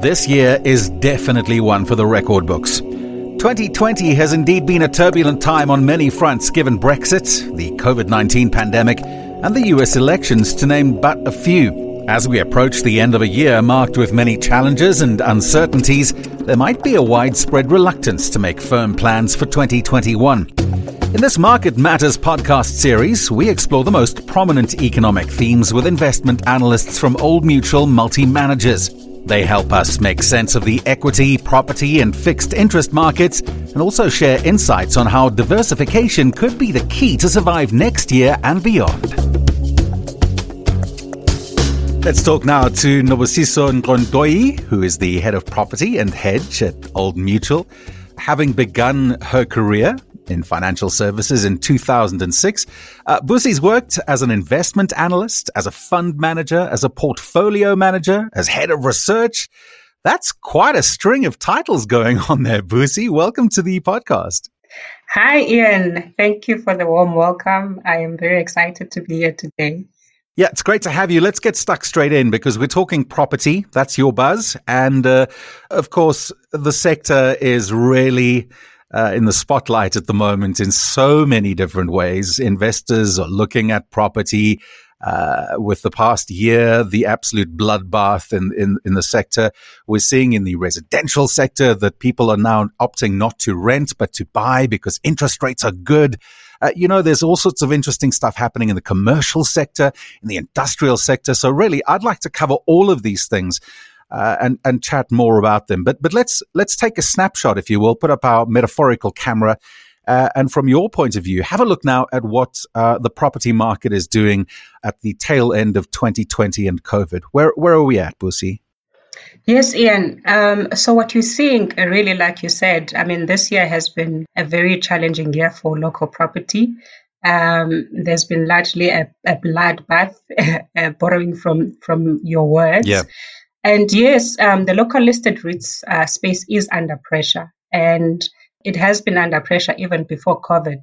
This year is definitely one for the record books. 2020 has indeed been a turbulent time on many fronts given Brexit, the COVID 19 pandemic, and the US elections, to name but a few. As we approach the end of a year marked with many challenges and uncertainties, there might be a widespread reluctance to make firm plans for 2021. In this Market Matters podcast series, we explore the most prominent economic themes with investment analysts from Old Mutual Multi Managers. They help us make sense of the equity, property, and fixed interest markets and also share insights on how diversification could be the key to survive next year and beyond. Let's talk now to Nobosiso Nqondoi, who is the head of property and hedge at Old Mutual. Having begun her career in financial services in 2006. Uh, worked as an investment analyst, as a fund manager, as a portfolio manager, as head of research. That's quite a string of titles going on there, Busi. Welcome to the podcast. Hi, Ian. Thank you for the warm welcome. I am very excited to be here today. Yeah, it's great to have you. Let's get stuck straight in because we're talking property. That's your buzz. And uh, of course, the sector is really uh, in the spotlight at the moment in so many different ways. Investors are looking at property. Uh, with the past year, the absolute bloodbath in, in, in the sector. We're seeing in the residential sector that people are now opting not to rent, but to buy because interest rates are good. Uh, you know, there's all sorts of interesting stuff happening in the commercial sector, in the industrial sector. So really, I'd like to cover all of these things uh, and and chat more about them. But but let's let's take a snapshot, if you will, put up our metaphorical camera. Uh, and from your point of view, have a look now at what uh, the property market is doing at the tail end of 2020 and COVID. Where where are we at, Busi? Yes, Ian. Um, so what you're seeing, uh, really, like you said, I mean, this year has been a very challenging year for local property. Um, there's been largely a, a bloodbath, uh, borrowing from from your words. Yeah. And yes, um, the local listed REITs uh, space is under pressure, and it has been under pressure even before COVID.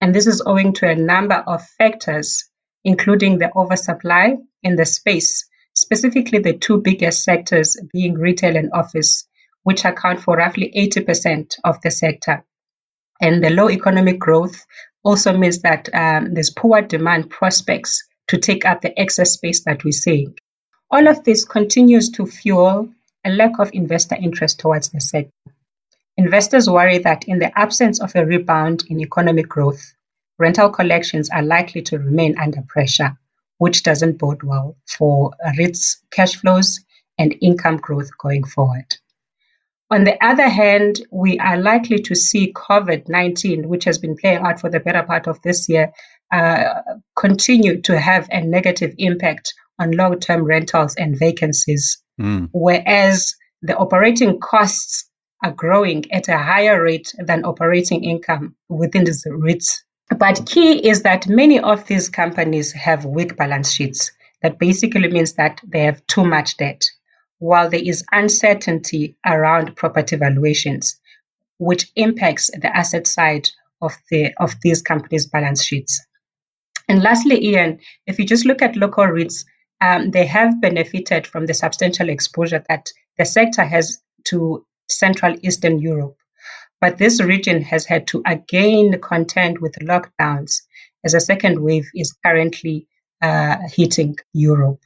And this is owing to a number of factors, including the oversupply in the space, specifically the two biggest sectors being retail and office, which account for roughly 80% of the sector. And the low economic growth also means that um, there's poor demand prospects to take up the excess space that we're seeing. All of this continues to fuel a lack of investor interest towards the sector. Investors worry that in the absence of a rebound in economic growth, rental collections are likely to remain under pressure, which doesn't bode well for REITs cash flows and income growth going forward. On the other hand, we are likely to see COVID 19, which has been playing out for the better part of this year, uh, continue to have a negative impact on long term rentals and vacancies, mm. whereas the operating costs are growing at a higher rate than operating income within these REITs. But key is that many of these companies have weak balance sheets. That basically means that they have too much debt, while there is uncertainty around property valuations, which impacts the asset side of the of these companies' balance sheets. And lastly, Ian, if you just look at local REITs, um, they have benefited from the substantial exposure that the sector has to Central Eastern Europe. But this region has had to again contend with lockdowns as a second wave is currently uh, hitting Europe.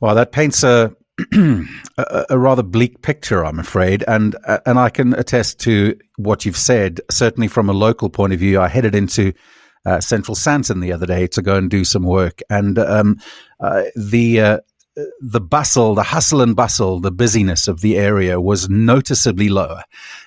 Well, that paints a, a, a rather bleak picture, I'm afraid, and uh, and I can attest to what you've said. Certainly, from a local point of view, I headed into uh, Central Sandton the other day to go and do some work, and um, uh, the uh, the bustle, the hustle and bustle, the busyness of the area was noticeably lower.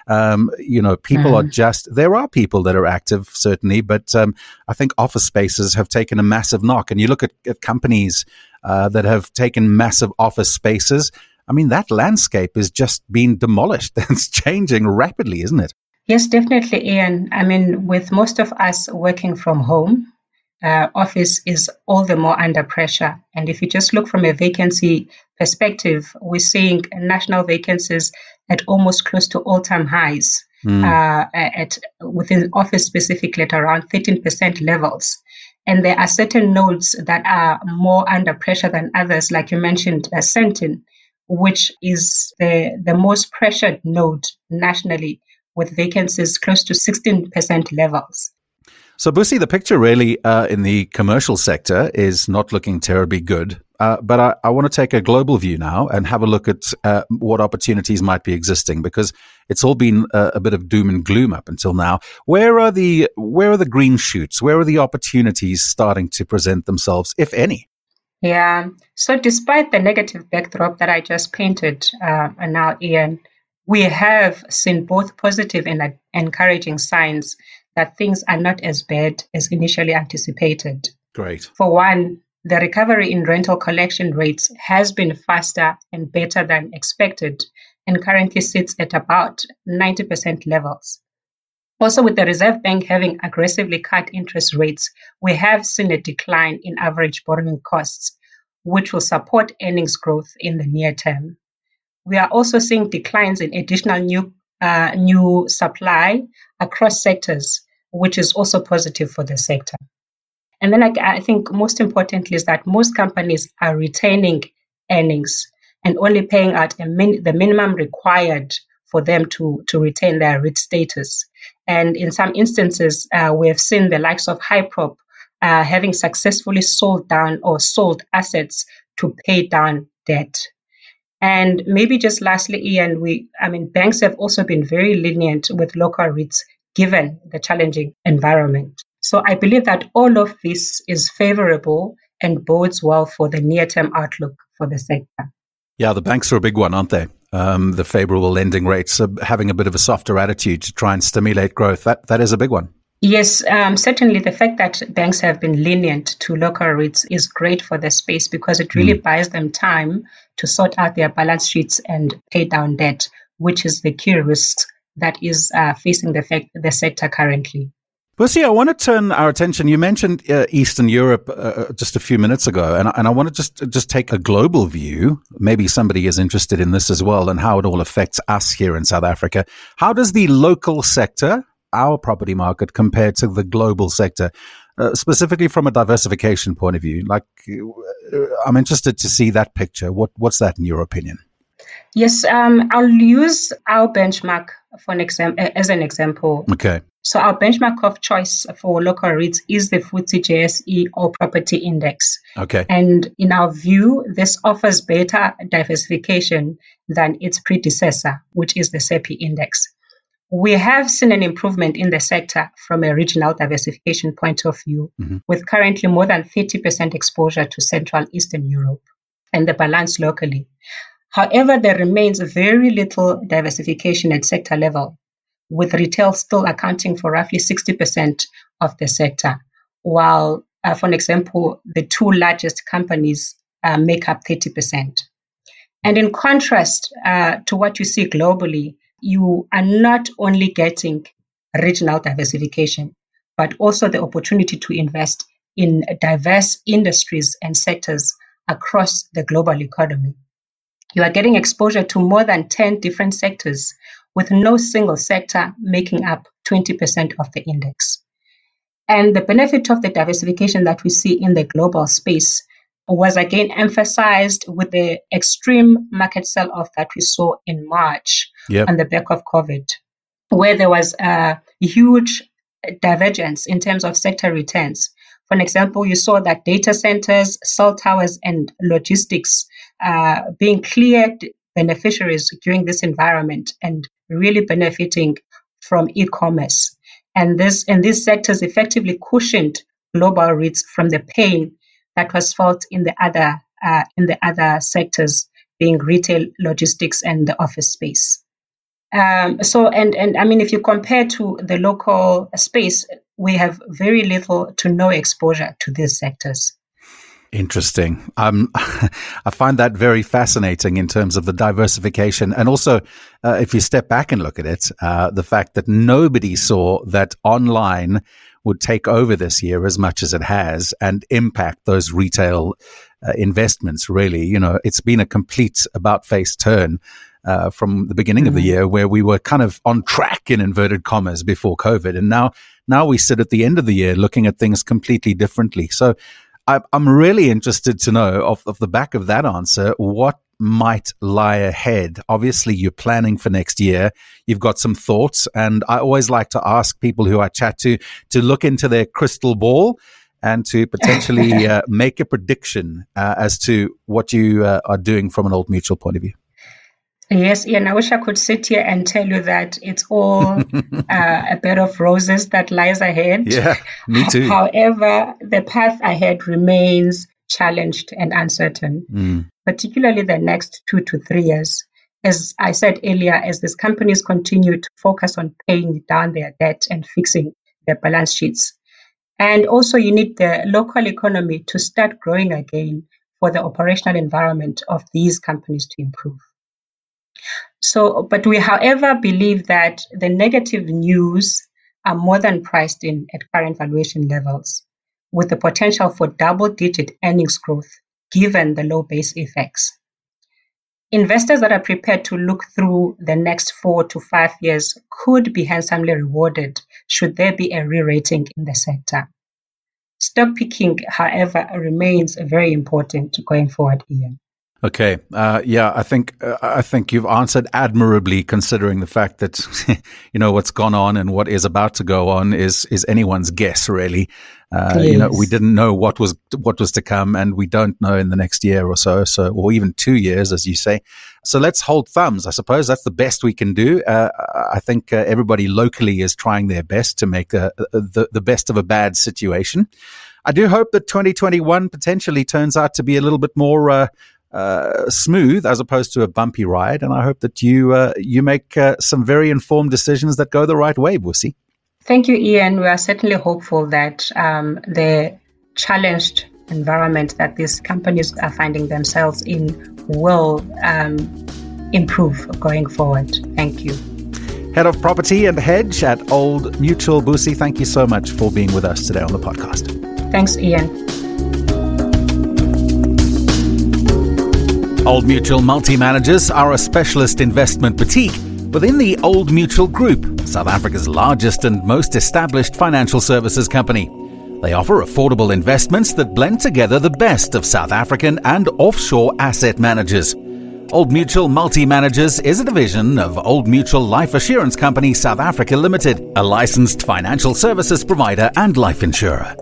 Um, you know, people mm. are just, there are people that are active, certainly, but um, I think office spaces have taken a massive knock. And you look at, at companies uh, that have taken massive office spaces. I mean, that landscape is just being demolished. It's changing rapidly, isn't it? Yes, definitely, Ian. I mean, with most of us working from home, uh, office is all the more under pressure. And if you just look from a vacancy perspective, we're seeing national vacancies at almost close to all-time highs. Mm. Uh, at within office specifically at around 13% levels. And there are certain nodes that are more under pressure than others, like you mentioned, uh, Sandton, which is the, the most pressured node nationally with vacancies close to 16% levels. So, Busi, the picture really uh, in the commercial sector is not looking terribly good. Uh, but I, I want to take a global view now and have a look at uh, what opportunities might be existing because it's all been a, a, bit of doom and gloom up until now. Where are the where are the green shoots? Where are the opportunities starting to present themselves, if any? Yeah. So, despite the negative backdrop that I just painted, uh, now Ian, we have seen both positive and encouraging signs that things are not as bad as initially anticipated. Great. For one, the recovery in rental collection rates has been faster and better than expected and currently sits at about 90% levels. Also, with the Reserve Bank having aggressively cut interest rates, we have seen a decline in average borrowing costs, which will support earnings growth in the near term. We are also seeing declines in additional new uh, new supply across sectors, which is also positive for the sector. And then I, I think most importantly is that most companies are retaining earnings and only paying out min, the minimum required for them to, to retain their REIT status. And in some instances, uh, we have seen the likes of Hyprop uh, having successfully sold down or sold assets to pay down debt. And maybe just lastly, Ian, we, I mean, banks have also been very lenient with local REITs given the challenging environment. So I believe that all of this is favorable and bodes well for the near term outlook for the sector. Yeah, the banks are a big one, aren't they? Um, the favorable lending REITs, uh, having a bit of a softer attitude to try and stimulate growth. That that is a big one. Yes, um, certainly the fact that banks have been lenient to local rates is great for the space because it really mm. buys them time to sort out their balance sheets and pay down debt, which is the key risk that is uh, facing the, fact, the sector currently. Busi, I want to turn our attention. You mentioned uh, Eastern Europe uh, uh, just a few minutes ago, and, and I want to just just take a global view. Maybe somebody is interested in this as well, and how it all affects us here in South Africa. How does the local sector our property market compared to the global sector, uh, specifically from a diversification point of view? Like, uh, I'm interested to see that picture. What What's that in your opinion? Yes, um, I'll use our benchmark for an example as an example. Okay. So our benchmark of choice for local REITs is the FTSE JSE All Property Index. Okay. And in our view, this offers better diversification than its predecessor, which is the SAPY index. We have seen an improvement in the sector from a regional diversification point of view, mm-hmm. with currently more than 30% exposure to Central Eastern Europe and the balance locally. However, there remains very little diversification at sector level, with retail still accounting for roughly 60% of the sector, while, uh, for example, the two largest companies uh, make up 30%. And in contrast uh, to what you see globally, you are not only getting regional diversification, but also the opportunity to invest in diverse industries and sectors across the global economy. You are getting exposure to more than 10 different sectors, with no single sector making up 20% of the index. And the benefit of the diversification that we see in the global space was again emphasized with the extreme market sell off that we saw in March yep. on the back of COVID, where there was a huge divergence in terms of sector returns. For an example, you saw that data centers, cell towers, and logistics uh, being clear beneficiaries during this environment and really benefiting from e-commerce. And this and these sectors effectively cushioned global REITs from the pain that was felt in the other uh, in the other sectors, being retail, logistics, and the office space. Um, so, and and I mean, if you compare to the local space, we have very little to no exposure to these sectors. Interesting. Um, I find that very fascinating in terms of the diversification. And also, uh, if you step back and look at it, uh, the fact that nobody saw that online would take over this year as much as it has and impact those retail uh, investments. Really, you know, it's been a complete about face turn. Uh, from the beginning mm-hmm. of the mm-hmm. year, where we were kind of on track in inverted commas before COVID, and now now we sit at the end of the year looking at things completely differently. So, I, am really interested to know off, off the back of that answer what might lie ahead? Obviously, you're planning for next year. You've got some thoughts. And I always like to ask people who I chat to to look into their crystal ball and to potentially uh, make a prediction uh, as to what you uh, are doing from an old mutual point of view. Yes, Ian, I wish I could sit here and tell you that it's all uh, a bed of roses that lies ahead. Yeah, me too. However, the path ahead remains challenged and uncertain, mm. particularly the next two to three years. As I said earlier, as these companies continue to focus on paying down their debt and fixing their balance sheets. And also, you need the local economy to start growing again for the operational environment of these companies to improve. So, but we, however, believe that the negative news are more than priced in at current valuation levels, with the potential for double digit earnings growth given the low base effects. Investors that are prepared to look through the next four to five years could be handsomely rewarded should there be a re rating in the sector. Stock picking, however, remains very important going forward, Ian. Okay. Uh, yeah, I think uh, I think you've answered admirably, considering the fact that you know what's gone on and what is about to go on is is anyone's guess, really. Uh, you know, we didn't know what was what was to come, and we don't know in the next year or so, so or even two years, as you say. So let's hold thumbs. I suppose that's the best we can do. Uh, I think uh, everybody locally is trying their best to make uh, the the best of a bad situation. I do hope that 2021 potentially turns out to be a little bit more uh, uh, smooth as opposed to a bumpy ride. And I hope that you uh, you make uh, some very informed decisions that go the right way, Busi. Thank you, Ian. We are certainly hopeful that um, the challenged environment that these companies are finding themselves in will um, improve going forward. Thank you. Head of Property and Hedge at Old Mutual Busi, thank you so much for being with us today on the podcast. Thanks, Ian. Old Mutual Multi Managers are a specialist investment boutique within the Old Mutual Group, South Africa's largest and most established financial services company. They offer affordable investments that blend together the best of South African and offshore asset managers. Old Mutual Multi Managers is a division of Old Mutual Life Assurance Company South Africa Limited, a licensed financial services provider and life insurer.